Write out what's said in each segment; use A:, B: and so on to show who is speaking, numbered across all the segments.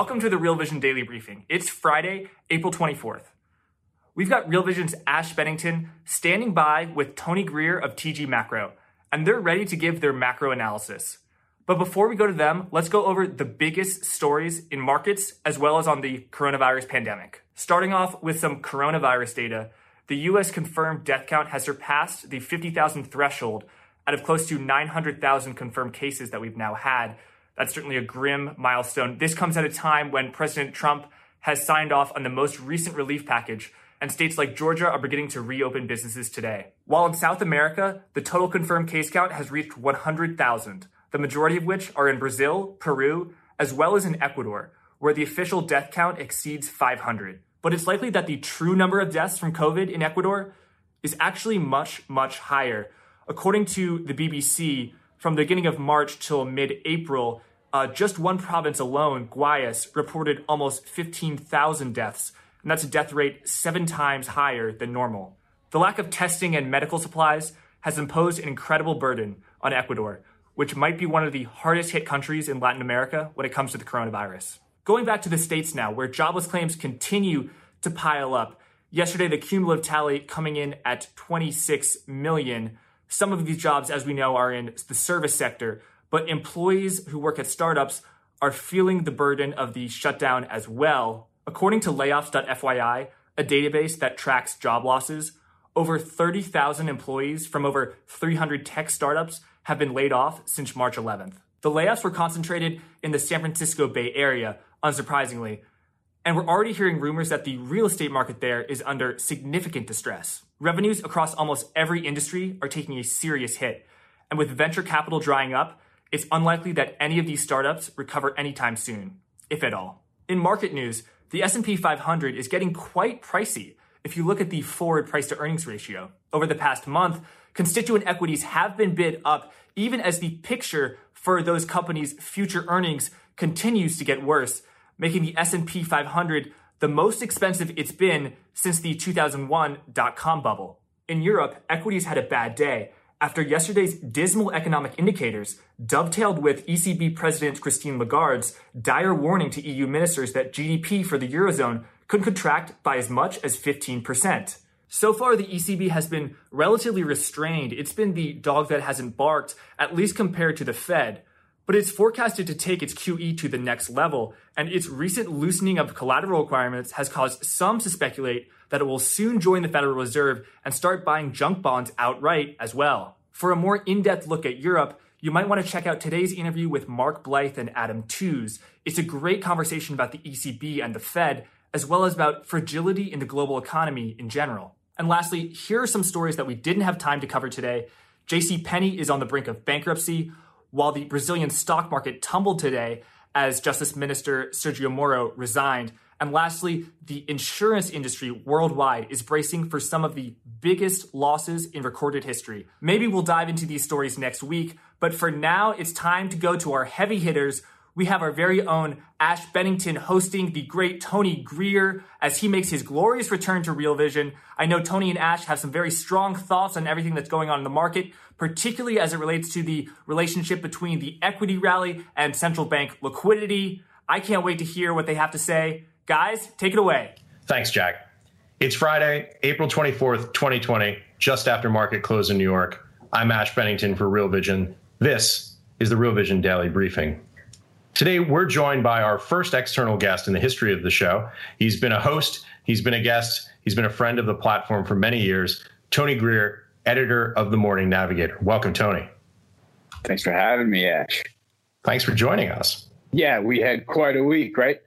A: Welcome to the Real Vision Daily Briefing. It's Friday, April 24th. We've got Real Vision's Ash Bennington standing by with Tony Greer of TG Macro, and they're ready to give their macro analysis. But before we go to them, let's go over the biggest stories in markets as well as on the coronavirus pandemic. Starting off with some coronavirus data, the US confirmed death count has surpassed the 50,000 threshold out of close to 900,000 confirmed cases that we've now had that's certainly a grim milestone. This comes at a time when President Trump has signed off on the most recent relief package, and states like Georgia are beginning to reopen businesses today. While in South America, the total confirmed case count has reached 100,000, the majority of which are in Brazil, Peru, as well as in Ecuador, where the official death count exceeds 500. But it's likely that the true number of deaths from COVID in Ecuador is actually much, much higher. According to the BBC, from the beginning of March till mid April, uh, just one province alone, Guayas, reported almost 15,000 deaths, and that's a death rate seven times higher than normal. The lack of testing and medical supplies has imposed an incredible burden on Ecuador, which might be one of the hardest hit countries in Latin America when it comes to the coronavirus. Going back to the States now, where jobless claims continue to pile up. Yesterday, the cumulative tally coming in at 26 million. Some of these jobs, as we know, are in the service sector, but employees who work at startups are feeling the burden of the shutdown as well. According to layoffs.fyi, a database that tracks job losses, over 30,000 employees from over 300 tech startups have been laid off since March 11th. The layoffs were concentrated in the San Francisco Bay Area, unsurprisingly, and we're already hearing rumors that the real estate market there is under significant distress. Revenues across almost every industry are taking a serious hit, and with venture capital drying up, it's unlikely that any of these startups recover anytime soon, if at all. In market news, the S&P 500 is getting quite pricey if you look at the forward price to earnings ratio. Over the past month, constituent equities have been bid up even as the picture for those companies' future earnings continues to get worse, making the S&P 500 the most expensive it's been since the 2001 dot-com bubble. In Europe, equities had a bad day after yesterday's dismal economic indicators dovetailed with ECB President Christine Lagarde's dire warning to EU ministers that GDP for the Eurozone could contract by as much as 15%. So far, the ECB has been relatively restrained. It's been the dog that hasn't barked, at least compared to the Fed. But it's forecasted to take its QE to the next level, and its recent loosening of collateral requirements has caused some to speculate that it will soon join the Federal Reserve and start buying junk bonds outright as well. For a more in depth look at Europe, you might want to check out today's interview with Mark Blyth and Adam Tooze. It's a great conversation about the ECB and the Fed, as well as about fragility in the global economy in general. And lastly, here are some stories that we didn't have time to cover today. JC Penney is on the brink of bankruptcy, while the Brazilian stock market tumbled today as Justice Minister Sergio Moro resigned. And lastly, the insurance industry worldwide is bracing for some of the biggest losses in recorded history. Maybe we'll dive into these stories next week, but for now, it's time to go to our heavy hitters. We have our very own Ash Bennington hosting the great Tony Greer as he makes his glorious return to Real Vision. I know Tony and Ash have some very strong thoughts on everything that's going on in the market, particularly as it relates to the relationship between the equity rally and central bank liquidity. I can't wait to hear what they have to say. Guys, take it away.
B: Thanks, Jack. It's Friday, April 24th, 2020, just after market close in New York. I'm Ash Bennington for Real Vision. This is the Real Vision Daily Briefing. Today, we're joined by our first external guest in the history of the show. He's been a host, he's been a guest, he's been a friend of the platform for many years. Tony Greer, editor of the Morning Navigator. Welcome, Tony.
C: Thanks for having me, Ash.
B: Thanks for joining us.
C: Yeah, we had quite a week, right?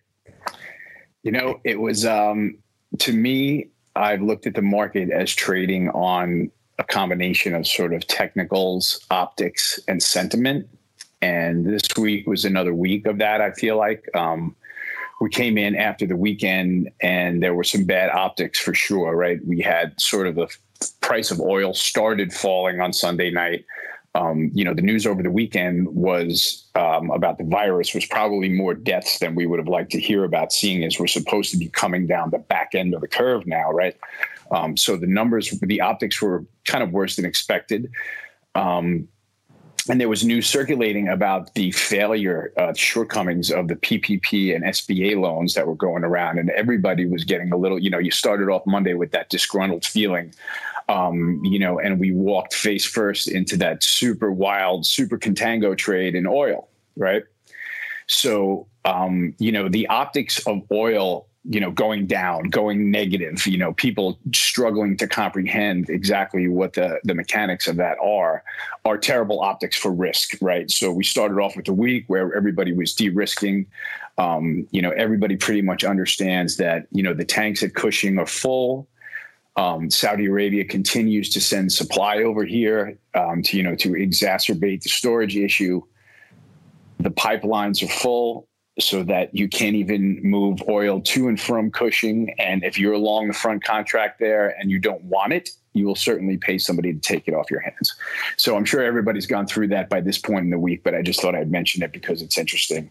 C: You know, it was um, to me. I've looked at the market as trading on a combination of sort of technicals, optics, and sentiment. And this week was another week of that. I feel like um, we came in after the weekend, and there were some bad optics for sure. Right, we had sort of the price of oil started falling on Sunday night. Um, you know, the news over the weekend was um, about the virus was probably more deaths than we would have liked to hear about, seeing as we're supposed to be coming down the back end of the curve now, right? Um, so the numbers, the optics were kind of worse than expected. Um, and there was news circulating about the failure, uh, shortcomings of the PPP and SBA loans that were going around, and everybody was getting a little. You know, you started off Monday with that disgruntled feeling, um, you know, and we walked face first into that super wild, super contango trade in oil, right? So, um, you know, the optics of oil you know going down going negative you know people struggling to comprehend exactly what the the mechanics of that are are terrible optics for risk right? So we started off with a week where everybody was de-risking. Um, you know everybody pretty much understands that you know the tanks at cushing are full. Um, Saudi Arabia continues to send supply over here um, to you know to exacerbate the storage issue. The pipelines are full so that you can't even move oil to and from Cushing. And if you're along the front contract there and you don't want it, you will certainly pay somebody to take it off your hands. So I'm sure everybody's gone through that by this point in the week, but I just thought I'd mention it because it's interesting.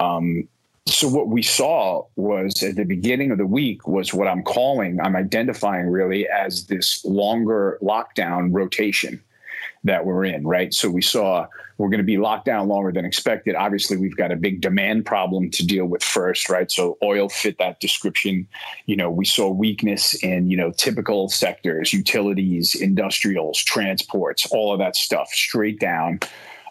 C: Um, so what we saw was at the beginning of the week was what I'm calling, I'm identifying really as this longer lockdown rotation that we're in, right? So we saw we're going to be locked down longer than expected. Obviously, we've got a big demand problem to deal with first, right? So oil fit that description. You know, we saw weakness in, you know, typical sectors, utilities, industrials, transports, all of that stuff straight down.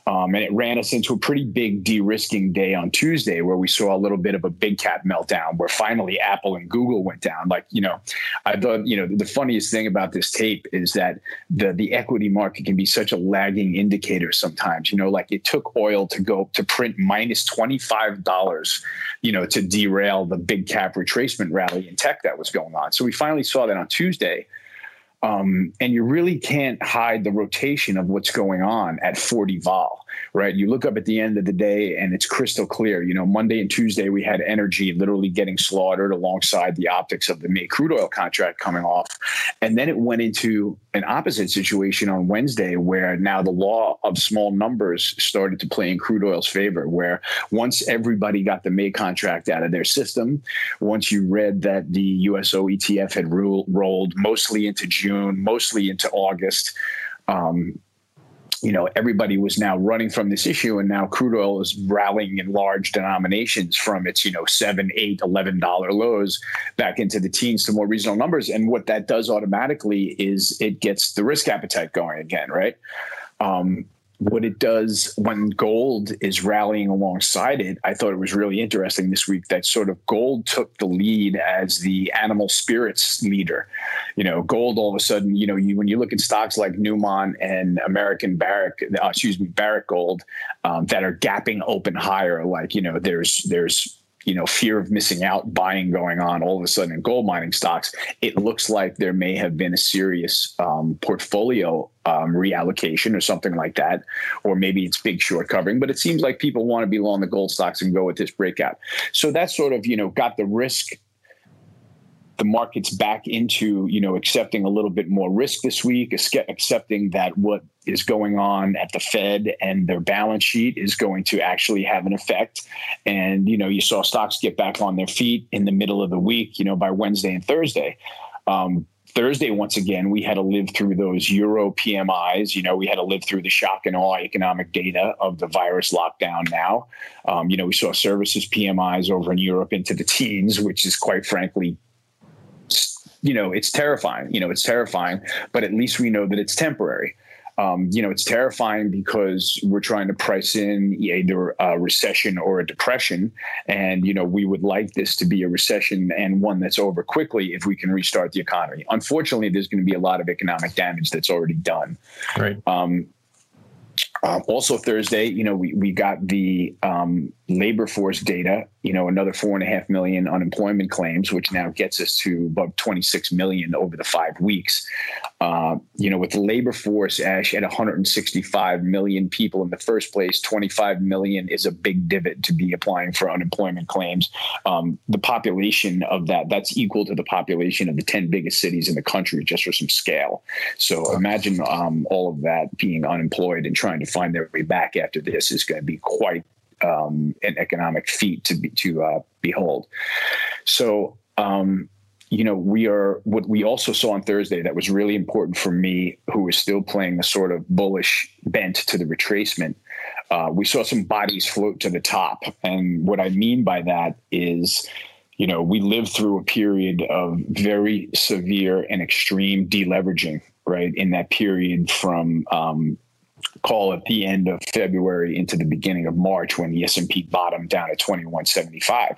C: Um, and it ran us into a pretty big de-risking day on Tuesday, where we saw a little bit of a big cap meltdown, where finally Apple and Google went down. Like you know, I thought you know the funniest thing about this tape is that the the equity market can be such a lagging indicator sometimes. You know, like it took oil to go to print minus minus twenty five dollars, you know, to derail the big cap retracement rally in tech that was going on. So we finally saw that on Tuesday. Um, and you really can't hide the rotation of what's going on at 40 vol right? You look up at the end of the day and it's crystal clear. You know, Monday and Tuesday, we had energy literally getting slaughtered alongside the optics of the May crude oil contract coming off. And then it went into an opposite situation on Wednesday where now the law of small numbers started to play in crude oil's favor, where once everybody got the May contract out of their system, once you read that the USO ETF had rolled mostly into June, mostly into August, um, you know everybody was now running from this issue and now crude oil is rallying in large denominations from its you know seven eight eleven dollar lows back into the teens to more reasonable numbers. And what that does automatically is it gets the risk appetite going again right? Um, what it does when gold is rallying alongside it, I thought it was really interesting this week that sort of gold took the lead as the animal spirits leader. You know, gold all of a sudden, you know, you when you look at stocks like Newmont and American Barrick, uh, excuse me, Barrick Gold, um, that are gapping open higher, like you know, there's there's you know fear of missing out buying going on all of a sudden in gold mining stocks it looks like there may have been a serious um, portfolio um, reallocation or something like that or maybe it's big short covering but it seems like people want to be long the gold stocks and go with this breakout. So that sort of you know got the risk the market's back into you know accepting a little bit more risk this week accepting that what is going on at the fed and their balance sheet is going to actually have an effect and you know you saw stocks get back on their feet in the middle of the week you know by wednesday and thursday um, Thursday, once again, we had to live through those Euro PMIs. You know, we had to live through the shock and awe economic data of the virus lockdown now. Um, you know, we saw services PMIs over in Europe into the teens, which is quite frankly you know, it's terrifying. You know, it's terrifying, but at least we know that it's temporary. Um, you know, it's terrifying because we're trying to price in either a recession or a depression. And, you know, we would like this to be a recession and one that's over quickly if we can restart the economy. Unfortunately, there's going to be a lot of economic damage that's already done.
B: Right.
C: Um, Um, also Thursday, you know, we, we got the um, labor force data, you know, another four and a half million unemployment claims, which now gets us to above 26 million over the five weeks. Uh, you know, with the labor force, Ash, at 165 million people in the first place, 25 million is a big divot to be applying for unemployment claims. Um, the population of that, that's equal to the population of the 10 biggest cities in the country, just for some scale. So imagine um, all of that being unemployed and trying to find their way back after this is going to be quite um, an economic feat to be, to uh, behold. So, um, you know, we are what we also saw on Thursday that was really important for me, who was still playing a sort of bullish bent to the retracement. Uh, we saw some bodies float to the top, and what I mean by that is you know, we lived through a period of very severe and extreme deleveraging, right? In that period from um, call at the end of February into the beginning of March when the S&P bottomed down at 2175.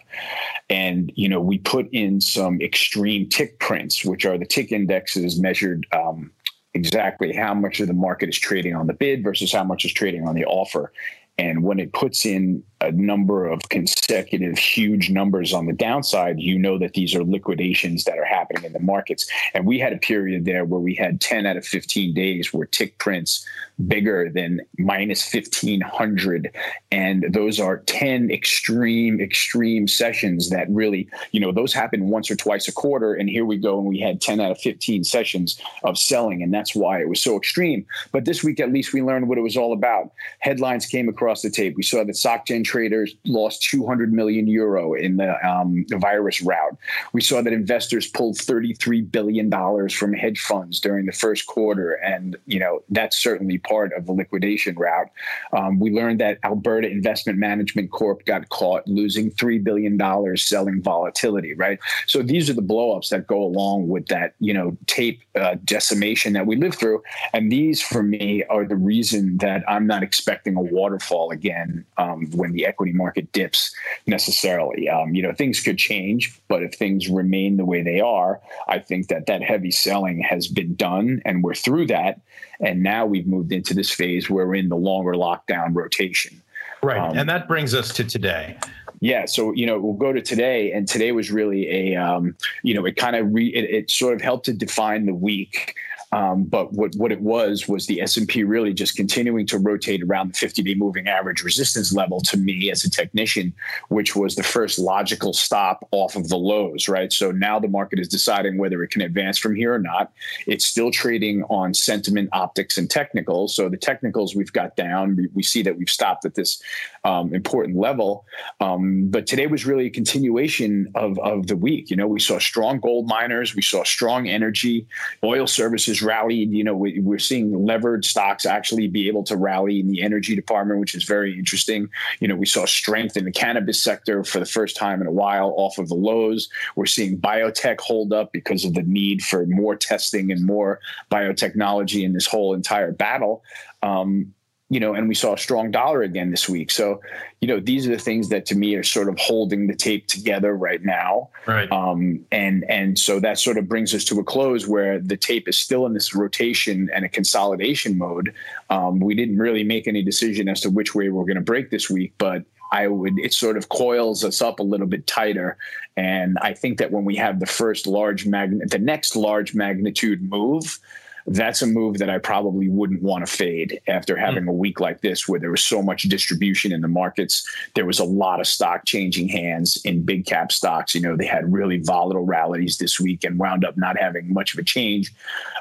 C: And, you know, we put in some extreme tick prints, which are the tick indexes measured um, exactly how much of the market is trading on the bid versus how much is trading on the offer. And when it puts in a number of consecutive huge numbers on the downside, you know that these are liquidations that are happening in the markets. And we had a period there where we had 10 out of 15 days where tick prints bigger than minus 1500. And those are 10 extreme, extreme sessions that really, you know, those happen once or twice a quarter. And here we go. And we had 10 out of 15 sessions of selling. And that's why it was so extreme. But this week, at least we learned what it was all about. Headlines came across the tape. We saw that SocGen traders lost 200 million euro in the, um, the virus rout. We saw that investors pulled 33 billion dollars from hedge funds during the first quarter, and you know that's certainly part of the liquidation route. Um, we learned that Alberta Investment Management Corp got caught losing three billion dollars selling volatility. Right, so these are the blowups that go along with that you know tape uh, decimation that we lived through, and these for me are the reason that I'm not expecting a waterfall again um, when the equity market dips necessarily. Um, you know, things could change, but if things remain the way they are, I think that that heavy selling has been done and we're through that. And now we've moved into this phase where we're in the longer lockdown rotation.
B: Right. Um, and that brings us to today.
C: Yeah, so you know we'll go to today, and today was really a um, you know it kind of re- it, it, sort of helped to define the week um, but what, what it was was the S&P really just continuing to rotate around the 50-day moving average resistance level to me as a technician, which was the first logical stop off of the lows, right? So now the market is deciding whether it can advance from here or not. It's still trading on sentiment, optics, and technicals. So the technicals we've got down. We, we see that we've stopped at this um, important level. Um, but today was really a continuation of, of the week. You know, we saw strong gold miners, we saw strong energy, oil services has rallied. You know, we, are seeing levered stocks actually be able to rally in the energy department, which is very interesting. You know, we saw strength in the cannabis sector for the first time in a while off of the lows. We're seeing biotech hold up because of the need for more testing and more biotechnology in this whole entire battle. Um, you know, and we saw a strong dollar again this week. So, you know, these are the things that to me are sort of holding the tape together right now.
B: Right.
C: Um, and and so that sort of brings us to a close where the tape is still in this rotation and a consolidation mode. Um, we didn't really make any decision as to which way we're going to break this week, but I would it sort of coils us up a little bit tighter. And I think that when we have the first large magnet, the next large magnitude move that's a move that I probably wouldn't want to fade after hmm. having mm. a week like this where there was so much distribution in the markets. There was a lot of stock changing hands in big cap stocks. You know, they had really volatile rallies this week and wound up not having much of a change.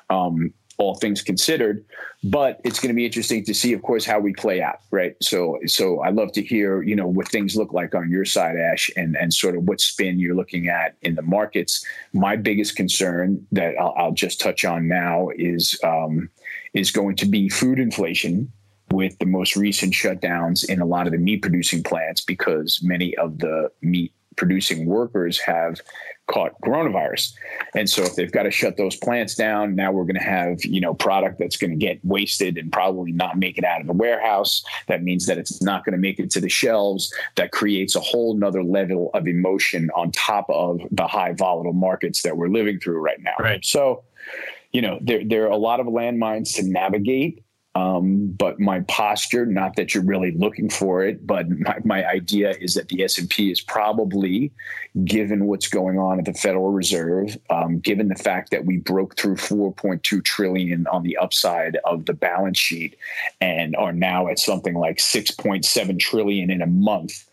C: Um, all things considered. But it's going to be interesting to see, of course, how we play out, right? So, so I love to hear, you know, what things look like on your side, Ash, and and sort of what spin you're looking at in the markets. My biggest concern that I'll, I'll just touch on now is um, is going to be food inflation with the most recent shutdowns in a lot of the meat producing plants because many of the meat producing workers have caught coronavirus. And so if they've got to shut those plants down, now we're going to have, you know, product that's going to get wasted and probably not make it out of the warehouse. That means that it's not going to make it to the shelves. That creates a whole nother level of emotion on top of the high volatile markets that we're living through right now.
B: Right.
C: So, you know, there, there are a lot of landmines to navigate Um, but my posture, not that you're really looking for it, but my, my idea is that the S&P is probably, given what's going on at the Federal Reserve, um, given the fact that we broke through 4.2 trillion on the upside of the balance sheet and are now at something like 6.7 trillion in a month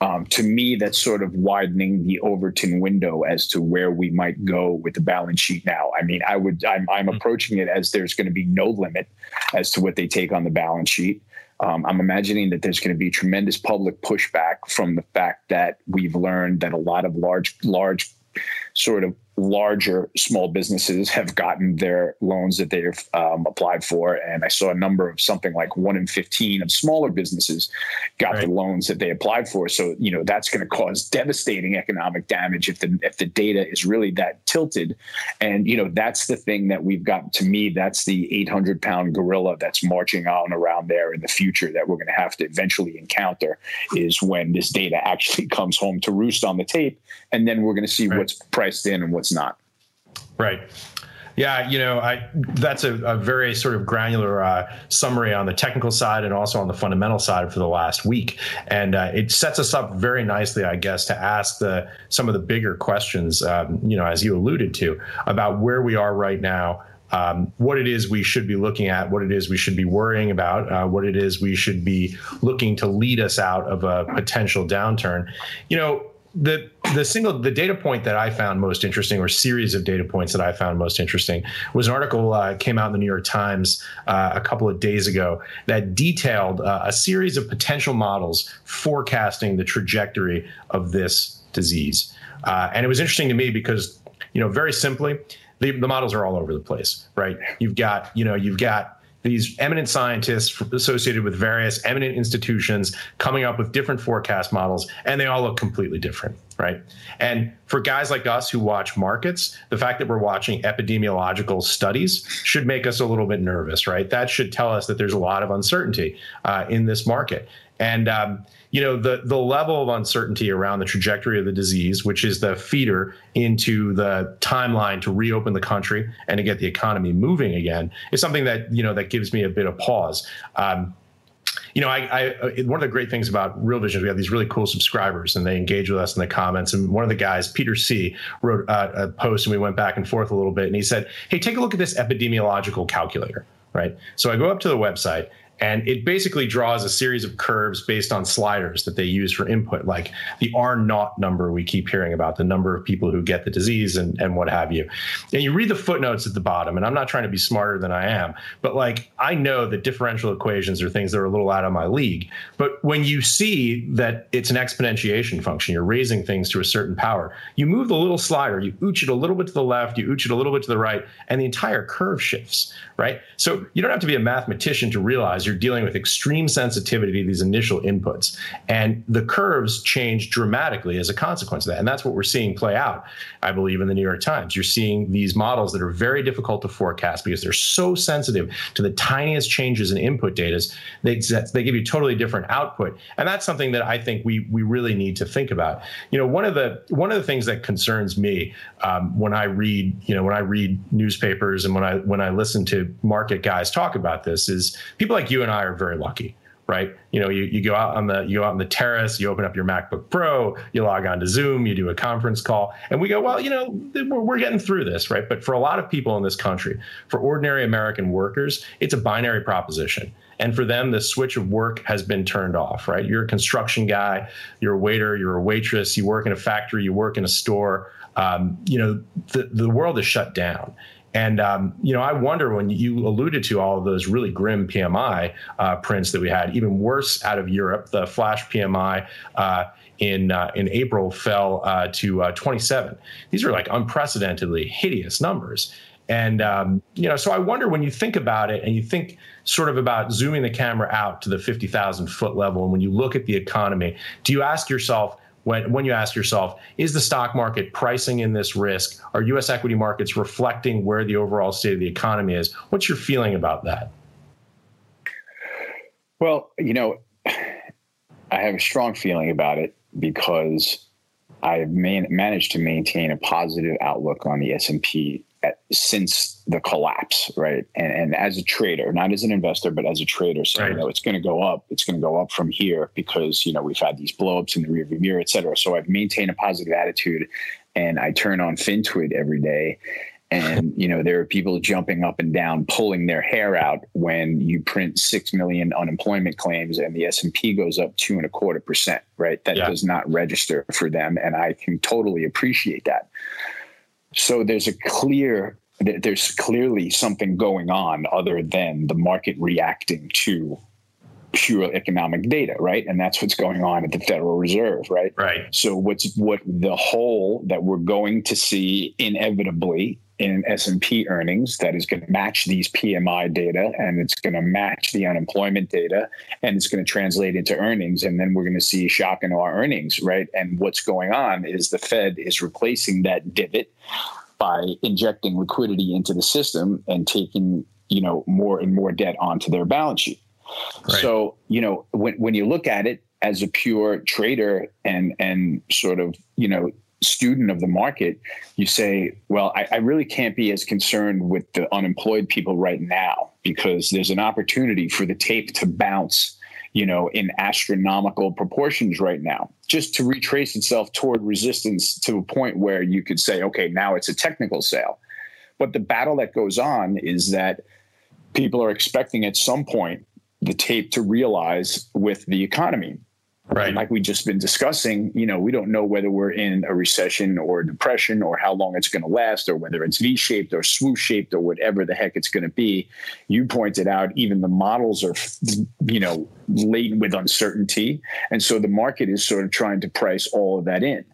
C: um, to me, that's sort of widening the Overton window as to where we might go with the balance sheet now. I mean, I would, I'm, I'm hmm. approaching it as there's going to be no limit as to what they take on the balance sheet. Um, I'm imagining that there's going to be tremendous public pushback from the fact that we've learned that a lot of large, large sort of larger small businesses have gotten their loans that they've um, applied for. And I saw a number of something like one in 15 of smaller businesses got right. the loans that they applied for. So, you know, that's going to cause devastating economic damage if the, if the data is really that tilted. And, you know, that's the thing that we've got to me, that's the 800 pound gorilla that's marching on around there in the future that we're going to have to eventually encounter is when this data actually comes home to roost on the tape. And then we're going to see right. what's priced in and what's not.
B: Right. Yeah, you know, I that's a, a very sort of granular uh, summary on the technical side and also on the fundamental side for the last week, and uh, it sets us up very nicely, I guess, to ask the some of the bigger questions. Um, you know, as you alluded to, about where we are right now. Um, what it is we should be looking at, what it is we should be worrying about, uh, what it is we should be looking to lead us out of a potential downturn. You know, the the single the data point that I found most interesting, or series of data points that I found most interesting, was an article uh, came out in the New York Times uh, a couple of days ago that detailed uh, a series of potential models forecasting the trajectory of this disease. Uh, and it was interesting to me because, you know, very simply, the, the models are all over the place, right? You've got, you know, you've got these eminent scientists associated with various eminent institutions coming up with different forecast models, and they all look completely different, right? And for guys like us who watch markets, the fact that we're watching epidemiological studies should make us a little bit nervous, right? That should tell us that there's a lot of uncertainty uh, in this market. And um, you know the the level of uncertainty around the trajectory of the disease, which is the feeder into the timeline to reopen the country and to get the economy moving again, is something that you know that gives me a bit of pause. Um, you know, I, I, uh, one of the great things about Real Vision is we have these really cool subscribers, and they engage with us in the comments. And one of the guys, Peter C, wrote uh, a post, and we went back and forth a little bit. And he said, "Hey, take a look at this epidemiological calculator." Right. So I go up to the website and it basically draws a series of curves based on sliders that they use for input, like the R naught number we keep hearing about, the number of people who get the disease and, and what have you. And you read the footnotes at the bottom, and I'm not trying to be smarter than I am, but like I know that differential equations are things that are a little out of my league. But when you see that it's an exponentiation function, you're raising things to a certain power, you move the little slider, you ooch it a little bit to the left, you ooch it a little bit to the right, and the entire curve shifts, right? So you don't have to be a mathematician to realize you're dealing with extreme sensitivity to these initial inputs. And the curves change dramatically as a consequence of that. And that's what we're seeing play out, I believe, in the New York Times. You're seeing these models that are very difficult to forecast because they're so sensitive to the tiniest changes in input data. They, they give you totally different output. And that's something that I think we, we really need to think about. You know, one of the one of the things that concerns me um, when I read, you know, when I read newspapers and when I when I listen to market guys talk about this is people like you and I are very lucky right? You know, you, you go out on the you go out on the terrace, you open up your MacBook Pro, you log on to Zoom, you do a conference call, and we go, well, you know, we're, we're getting through this, right? But for a lot of people in this country, for ordinary American workers, it's a binary proposition. And for them, the switch of work has been turned off, right? You're a construction guy, you're a waiter, you're a waitress, you work in a factory, you work in a store. Um, you know, the, the world is shut down. And um, you know, I wonder when you alluded to all of those really grim PMI uh, prints that we had, even worse out of Europe. The flash PMI uh, in uh, in April fell uh, to uh, 27. These are like unprecedentedly hideous numbers. And um, you know, so I wonder when you think about it, and you think sort of about zooming the camera out to the 50,000 foot level, and when you look at the economy, do you ask yourself? When, when you ask yourself, is the stock market pricing in this risk? Are U.S. equity markets reflecting where the overall state of the economy is? What's your feeling about that?
C: Well, you know, I have a strong feeling about it because I've man- managed to maintain a positive outlook on the S&P at, since the collapse, right? And, and, as a trader, not as an investor, but as a trader, so right. you know, it's going to go up. It's going to go up from here because, you know, we've had these blowups in the rearview mirror, et cetera. So I've maintained a positive attitude and I turn on FinTwit every day. And, you know, there are people jumping up and down, pulling their hair out when you print 6 million unemployment claims and the S&P goes up two and a quarter percent, right? That yeah. does not register for them. And I can totally appreciate that. So there's a clear there's clearly something going on other than the market reacting to pure economic data, right? And that's what's going on at the Federal Reserve, right?
B: Right.
C: So what's what the hole that we're going to see inevitably in S&P earnings that is going to match these PMI data and it's going to match the unemployment data and it's going to translate into earnings and then we're going to see shock in our earnings, right? And what's going on is the Fed is replacing that divot by injecting liquidity into the system and taking you know more and more debt onto their balance sheet. Right. So you know when when you look at it as a pure trader and and sort of you know student of the market, you say, well, I, I, really can't be as concerned with the unemployed people right now because there's an opportunity for the tape to bounce you know, in astronomical proportions right now, just to retrace itself toward resistance to a point where you could say, okay, now it's a technical sale. But the battle that goes on is that people are expecting at some point the tape to realize with the economy.
B: Right.
C: Like we just been discussing, you know, we don't know whether we're in a recession or a depression or how long it's going to last or whether it's V shaped or swoosh shaped or whatever the heck it's going to be. You pointed out even the models are, you know, laden with uncertainty. And so the market is sort of trying to price all of that in.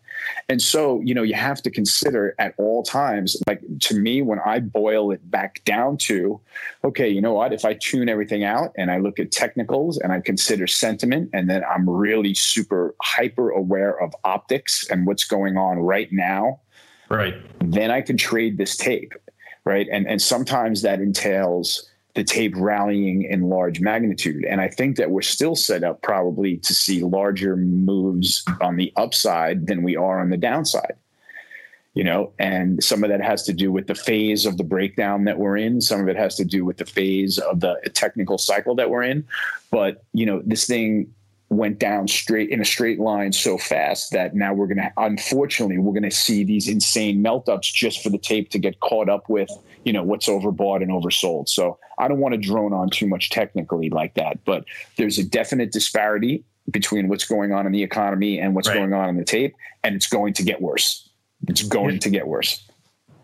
C: And so, you know, you have to consider at all times, like to me, when I boil it back down to, okay, you know what, if I tune everything out and I look at technicals and I consider sentiment, and then I'm really super hyper aware of optics and what's going on right now.
B: Right.
C: Then I can trade this tape. Right. And and sometimes that entails the tape rallying in large magnitude. And I think that we're still set up probably to see larger moves on the upside than we are on the downside. You know, and some of that has to do with the phase of the breakdown that we're in. Some of it has to do with the phase of the technical cycle that we're in. But, you know, this thing went down straight in a straight line so fast that now we're going to unfortunately we're going to see these insane melt-ups just for the tape to get caught up with you know what's overbought and oversold. So i don't want to drone on too much technically like that but there's a definite disparity between what's going on in the economy and what's right. going on in the tape and it's going to get worse. It's going to get worse.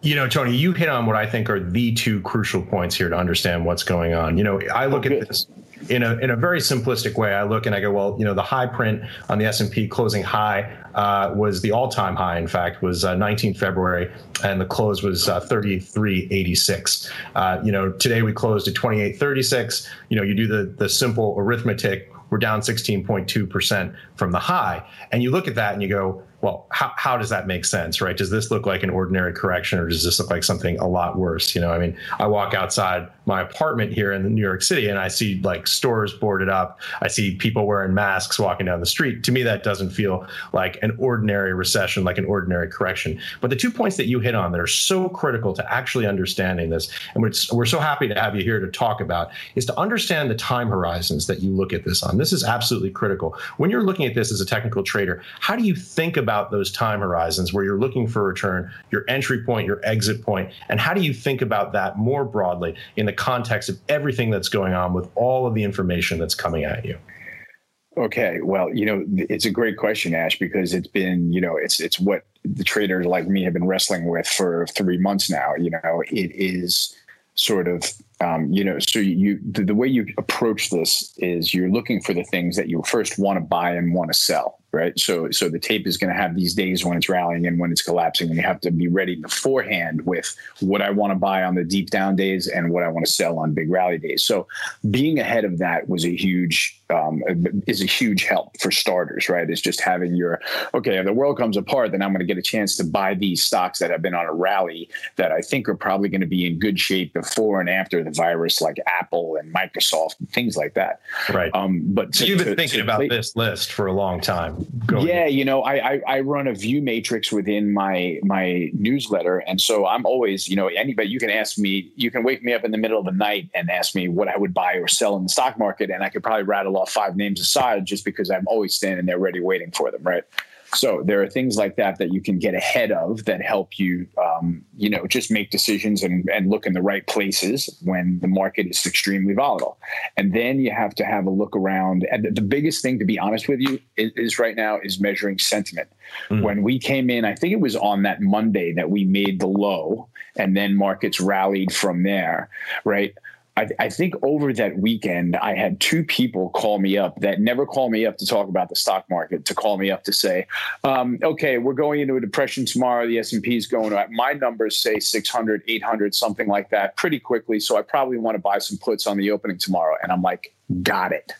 B: You know, Tony, you hit on what I think are the two crucial points here to understand what's going on. You know, I look at this in a in a very simplistic way. I look and I go, well, you know, the high print on the S and P closing high uh, was the all time high. In fact, was uh, 19 February, and the close was uh, 33.86. Uh, you know, today we closed at 28.36. You know, you do the the simple arithmetic. We're down 16.2 percent from the high, and you look at that and you go, well, how, how does that make sense, right? Does this look like an ordinary correction or does this look like something a lot worse? You know, I mean, I walk outside my apartment here in New York City and I see like stores boarded up. I see people wearing masks walking down the street. To me, that doesn't feel like an ordinary recession, like an ordinary correction. But the two points that you hit on that are so critical to actually understanding this, and we're so happy to have you here to talk about, is to understand the time horizons that you look at this on. This is absolutely critical. When you're looking at this as a technical trader, how do you think about those time horizons where you're looking for return, your entry point, your exit point, and how do you think about that more broadly in the context of everything that's going on with all of the information that's coming at you?
C: Okay, well, you know, it's a great question, Ash, because it's been, you know, it's it's what the traders like me have been wrestling with for three months now. You know, it is sort of um, you know so you the, the, way you approach this is you're looking for the things that you first want to buy and want to sell right? So so the tape is going to have these days when it's rallying and when it's collapsing, and you have to be ready beforehand with what I want to buy on the deep down days and what I want to sell on big rally days. So being ahead of that was a huge um, is a huge help for starters, right? Is just having your okay, if the world comes apart, then I'm going to get a chance to buy these stocks that have been on a rally that I think are probably going to be in good shape before and after the virus, like Apple and Microsoft and things like that.
B: Right. Um, but so you've been to, thinking to about play, this list for a long time. Going?
C: Yeah, you know, I, I, I run a view matrix within my my newsletter, and so I'm always, you know, anybody you can ask me, you can wake me up in the middle of the night and ask me what I would buy or sell in the stock market, and I could probably rattle off five names aside just because I'm always standing there ready, waiting for them, right? So there are things like that that you can get ahead of that help you, um, you know, just make decisions and, and look in the right places when the market is extremely volatile. And then you have to have a look around. And the biggest thing, to be honest with you, is, is right now is measuring sentiment. Mm. When we came in, I think it was on that Monday that we made the low, and then markets rallied from there, right? I, I, think over that weekend, I had two people call me up that never call me up to talk about the stock market. To call me up to say, um, "Okay, we're going into a depression tomorrow. The S and P is going up. My numbers say 600, 800, something like that, pretty quickly. So I probably want to buy some puts on the opening tomorrow." And I'm like, "Got it."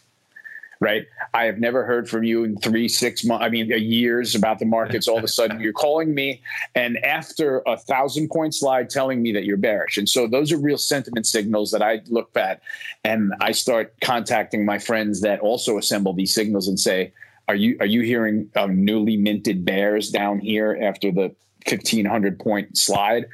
C: Right? I have never heard from you in three, six months, I mean, years about the markets. All of a sudden, you're calling me, and after a thousand point slide, telling me that you're bearish. And so, those are real sentiment signals that I look at, and I start contacting my friends that also assemble these signals and say, "Are you are you hearing um, newly minted bears down here after the 1500 point slide?"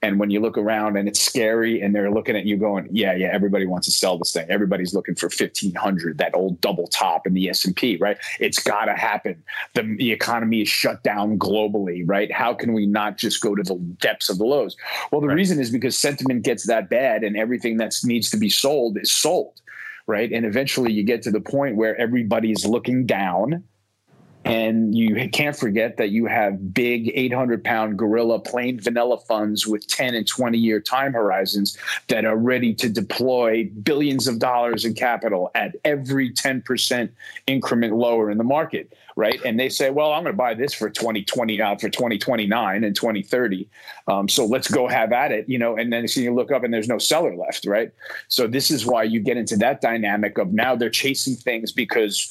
C: And when you look around and it's scary and they're looking at you going, yeah, yeah, everybody wants to sell this thing. Everybody's looking for 1500, that old double top in the S&P, right? It's got to happen. The, the economy is shut down globally, right? How can we not just go to the depths of the lows? Well, the right. reason is because sentiment gets that bad and everything that needs to be sold is sold, right? And eventually you get to the point where everybody's looking down and you can't forget that you have big 800 pound gorilla plain vanilla funds with 10 and 20 year time horizons that are ready to deploy billions of dollars in capital at every 10% increment lower in the market. Right. And they say, well, I'm going to buy this for 2020 out uh, for 2029 and 2030. Um, so let's go have at it, you know, and then so you look up and there's no seller left. Right. So this is why you get into that dynamic of now they're chasing things because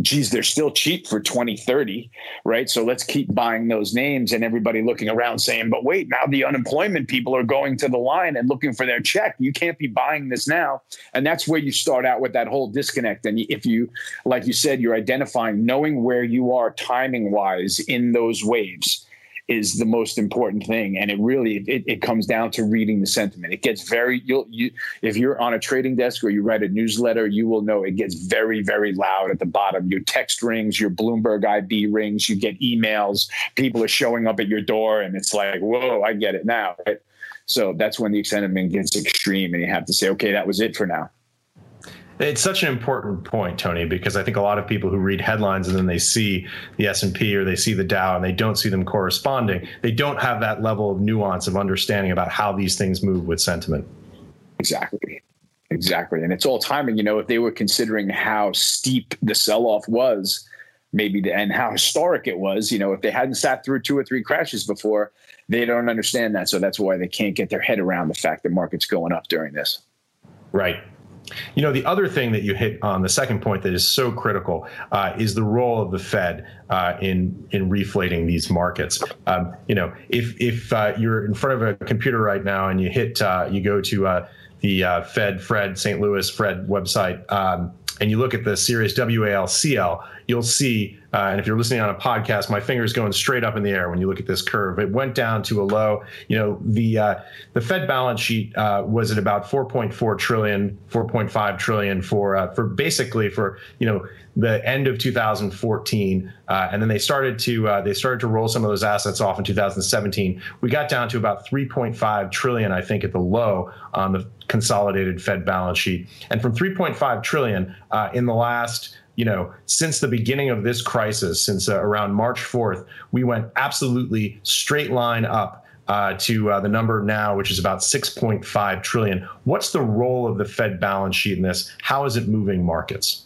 C: geez, they're still cheap for 2030, right? So let's keep buying those names and everybody looking around saying, but wait, now the unemployment people are going to the line and looking for their check. You can't be buying this now. And that's where you start out with that whole disconnect. And if you, like you said, you're identifying, knowing where you are timing wise in those waves is the most important thing. And it really it, it comes down to reading the sentiment. It gets very you'll you if you're on a trading desk or you write a newsletter you will know it gets very very loud at the bottom. Your text rings your bloomberg ib rings you get emails. People are showing up at your door and it's like whoa i get it now right? So that's when the sentiment gets extreme and you have to say okay that was it for now
B: it's such an important point, Tony, because I think a lot of people who read headlines and then they see the S and P or they see the Dow and they don't see them corresponding. They don't have that level of nuance of understanding about how these things move with sentiment.
C: Exactly. Exactly. And it's all timing. You know, if they were considering how steep the sell off was, maybe the, and how historic it was, you know, if they hadn't sat through two or three crashes before, they don't understand that. So that's why they can't get their head around the fact that market's going up during this.
B: Right. You know, the other thing that you hit on the second point that is so critical uh, is the role of the Fed uh, in in reflating these markets. Um, you know, if if uh, you're in front of a computer right now and you hit uh, you go to uh, the uh, Fed Fred St. Louis Fred website. Um, and you look at the series WALCL, you'll see, uh, and if you're listening on a podcast, my finger's going straight up in the air when you look at this curve. It went down to a low. You know, the uh, the Fed balance sheet uh, was at about 4.4 trillion, 4.5 trillion for uh, for basically for you know the end of 2014, uh, and then they started to uh, they started to roll some of those assets off in 2017. We got down to about 3.5 trillion, I think, at the low on the consolidated Fed balance sheet, and from 3.5 trillion in the last you know, since the beginning of this crisis, since uh, around March 4th, we went absolutely straight line up uh, to uh, the number now, which is about 6.5 trillion. What's the role of the Fed balance sheet in this? How is it moving markets?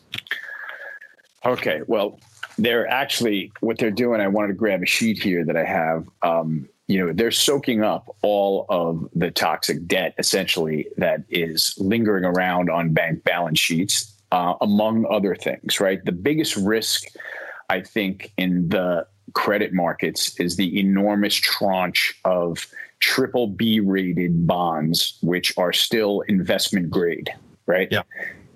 C: Okay, well, they're actually what they're doing. I wanted to grab a sheet here that I have. Um, you know, they're soaking up all of the toxic debt essentially that is lingering around on bank balance sheets, uh, among other things. Right, the biggest risk, I think, in the credit markets is the enormous tranche of triple B rated bonds, which are still investment grade. Right.
B: Yeah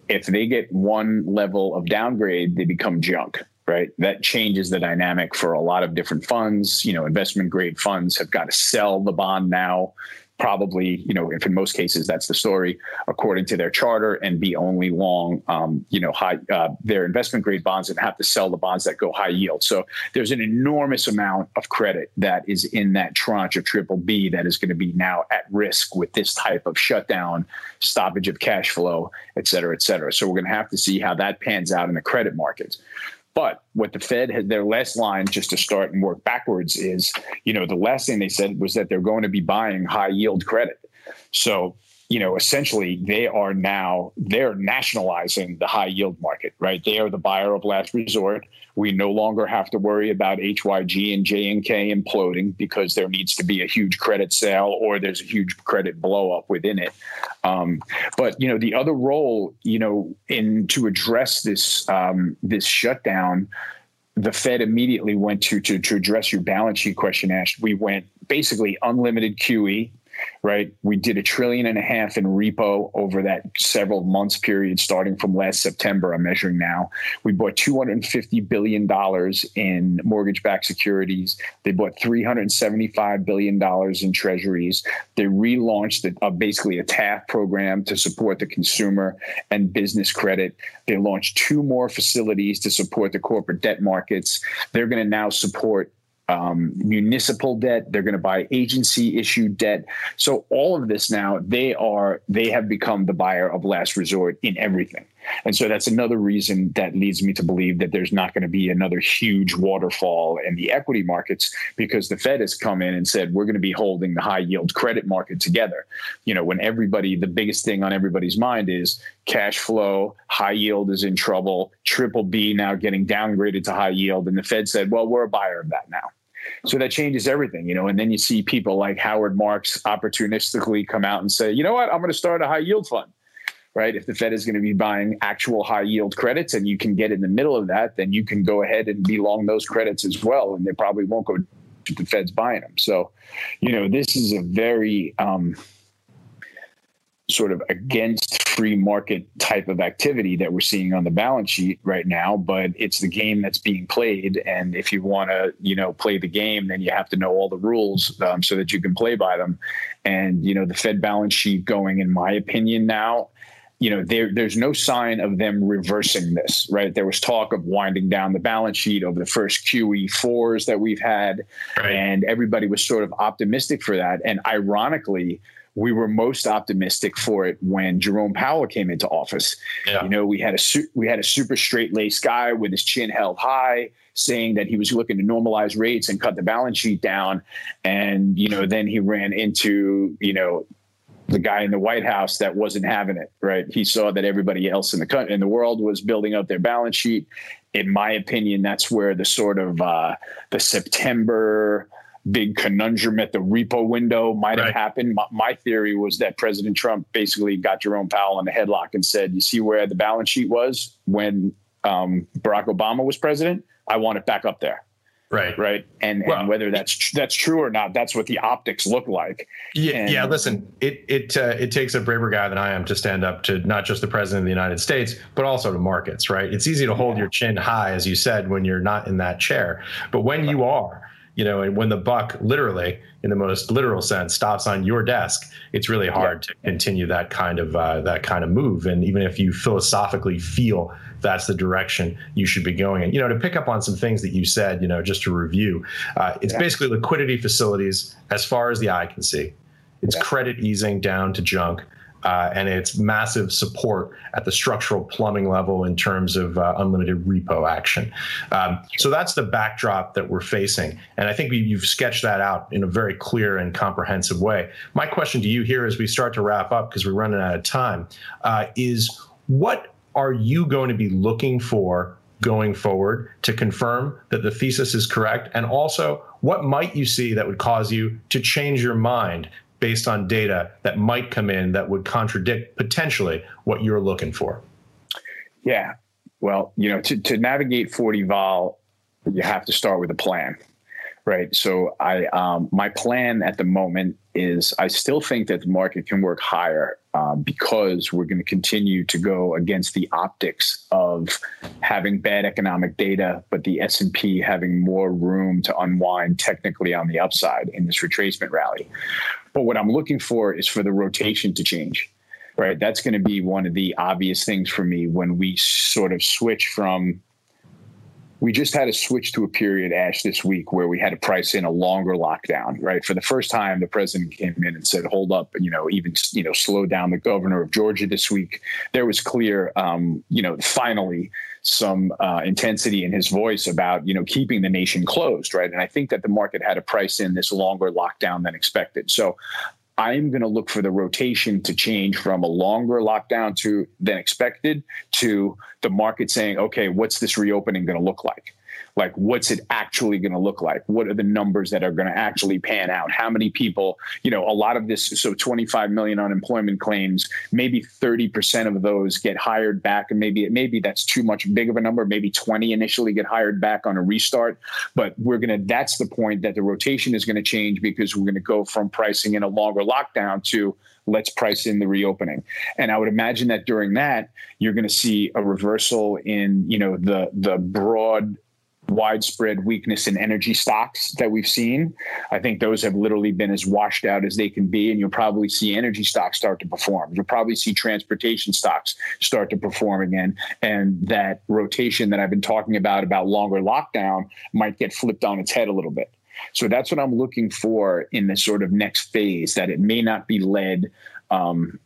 C: if they get one level of downgrade, they become junk, right? That changes the dynamic for a lot of different funds. You know, investment grade funds have got to sell the bond now probably, you know, if in most cases that's the story, according to their charter, and be only long, um, you know, high uh, their investment grade bonds and have to sell the bonds that go high yield. So there's an enormous amount of credit that is in that tranche of triple B that is going to be now at risk with this type of shutdown, stoppage of cash flow, et cetera, et cetera. So we're going to have to see how that pans out in the credit markets. But what the Fed had their last line, just to start and work backwards, is you know the last thing they said was that they're going to be buying high yield credit. So you know, essentially they are now they're nationalizing the high yield market, right? They are the buyer of last resort. We no longer have to worry about HYG and JNK imploding because there needs to be a huge credit sale or there's a huge credit blow up within it. Um, but you know, the other role, you know, in to address this um, this shutdown the Fed immediately went to, to to address your balance sheet question, Ash. We went basically unlimited QE, right? We did a trillion and a half in repo over that several months period, starting from last September. I'm measuring now. We bought 250 billion dollars in mortgage-backed securities. They bought 375 billion dollars in treasuries. They relaunched a, a, uh, basically a TALF program to support the consumer and business credit. They launched two more facilities to support the corporate debt markets. They're going to now support um, municipal debt. They're going to buy agency issued debt. So all of this now, they are they have become the buyer of last resort in everything. And so that's another reason that leads me to believe that there's not going to be another huge waterfall in the equity markets because the Fed has come in and said we're going to be holding the high yield credit market together. You know, when everybody, the biggest thing on everybody's mind is cash flow, high yield is in trouble, triple B now getting downgraded to high yield. And the Fed said, well, we're a buyer of that now. So that changes everything, you know. And then you see people like Howard Marks opportunistically come out and say, you know what, I'm going to start a high yield fund, right? If the Fed is going to be buying actual high yield credits and you can get in the middle of that, then you can go ahead and be long those credits as well. And they probably won't go to the Fed's buying them. So, you know, this is a very, um, sort of against free market type of activity that we're seeing on the balance sheet right now but it's the game that's being played and if you want to you know play the game then you have to know all the rules um, so that you can play by them and you know the fed balance sheet going in my opinion now you know there, there's no sign of them reversing this right there was talk of winding down the balance sheet over the first qe4s that we've had right. and everybody was sort of optimistic for that and ironically we were most optimistic for it when Jerome Powell came into office. Yeah. You know, we had a su- we had a super straight laced guy with his chin held high, saying that he was looking to normalize rates and cut the balance sheet down, and you know, then he ran into you know the guy in the White House that wasn't having it. Right, he saw that everybody else in the country in the world was building up their balance sheet. In my opinion, that's where the sort of uh, the September big conundrum at the repo window might have happened. My, my, theory was that President Trump basically got Jerome Powell in the headlock and said, "You see where the balance sheet was when um, Barack Obama was president? I want it back up there."
B: Right.
C: Right. And, well, and whether that's that's true or not, that's what the optics look like.
B: Yeah.
C: And,
B: yeah. Listen, it it uh, it takes a braver guy than I am to stand up to not just the president of the United States, but also to markets. Right. It's easy to hold yeah. your chin high, as you said, when you're not in that chair, but when right. you are, you know, and when the buck literally, in the most literal sense, stops on your desk, it's really hard yeah. to continue that kind of uh, that kind of move. And even if you philosophically feel that's the direction you should be going in, you know, to pick up on some things that you said, you know, just to review, uh, it's yeah. basically liquidity facilities as far as the eye can see. It's yeah. credit easing down to junk uh, and its massive support at the structural plumbing level in terms of uh, unlimited repo action. Um, so that's the backdrop that we're facing. And I think you've sketched that out in a very clear and comprehensive way. My question to you here as we start to wrap up, because we're running out of time, uh, is what are you going to be looking for going forward to confirm that the thesis is correct? And also, what might you see that would cause you to change your mind based on data that might come in that would contradict potentially what you're looking for?
C: Yeah. Well, you know, to, to navigate 40 vol, you have to start with a plan, right? So I, um, my plan at the moment is I still think that the market can work higher um, because we're going to continue to go against the optics of having bad economic data, but the S and P having more room to unwind technically on the upside in this retracement rally. But what I'm looking for is for the rotation to change. Right, that's going to be one of the obvious things for me when we sort of switch from we just had to switch to a period, Ash, this week where we had to price in a longer lockdown, right? For the first time, the president came in and said, hold up, you know, even, you know, slow down the governor of Georgia this week. There was clear, um, you know, finally some uh, intensity in his voice about, you know, keeping the nation closed, right? And I think that the market had to price in this longer lockdown than expected. So I'm going to look for the rotation to change from a longer lockdown to than expected to the market saying, okay, what's this reopening going to look like? Like what's it actually going to look like? What are the numbers that are going to actually pan out? How many people you know a lot of this so 25 million unemployment claims maybe 30% of those get hired back and maybe maybe that's too much big of a number maybe 20 initially get hired back on a restart but we're going to that's the point that the rotation is going to change because we're going to go from pricing in a longer lockdown to let's price in the reopening. And i would imagine that during that you're going to see a reversal in you know the the broad widespread weakness in energy stocks that we've seen. I think those have literally been as washed out as they can be. And you'll probably see energy stocks start to perform. You'll probably see transportation stocks start to perform again. And that rotation that I've been talking about, about longer lockdown, might get flipped on its head a little bit. So that's what I'm looking for in the sort of next phase, that it may not be led um,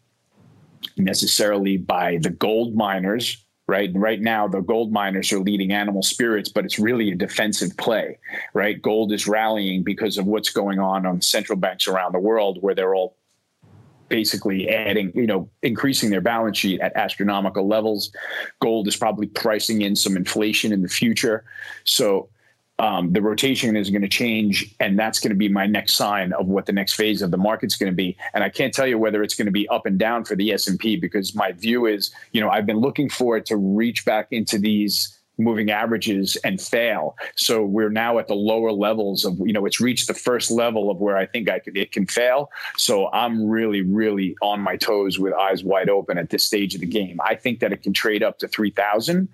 C: necessarily by the gold miners right? Right now, the gold miners are leading animal spirits, but it's really a defensive play, right? Gold is rallying because of what's going on on central banks around the world, where they're all basically adding, you know, increasing their balance sheet at astronomical levels. Gold is probably pricing in some inflation in the future. So um, the rotation is going to change, and that's going to be my next sign of what the next phase of the market's going to be. And I can't tell you whether it's going to be up and down for the S and P because my view is, you know, I've been looking for it to reach back into these moving averages and fail. So we're now at the lower levels of, you know, it's reached the first level of where I think I could, it can fail. So I'm really, really on my toes with eyes wide open at this stage of the game. I think that it can trade up to 3,000.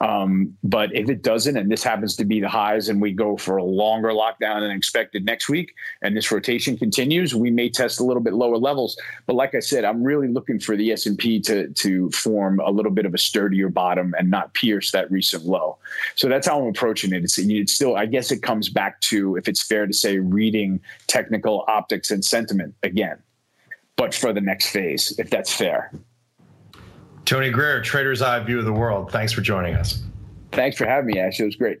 C: Um, but if it doesn't, and this happens to be the highs, and we go for a longer lockdown than expected next week, and this rotation continues, we may test a little bit lower levels. But like I said, I'm really looking for the S and P to to form a little bit of a sturdier bottom and not pierce that recent low. So that's how I'm approaching it. It's, it's still, I guess, it comes back to if it's fair to say, reading technical optics and sentiment again, but for the next phase, if that's fair.
B: Tony Greer, Trader's Eye View of the World. Thanks for joining us.
C: Thanks for having me, Ash. It was great.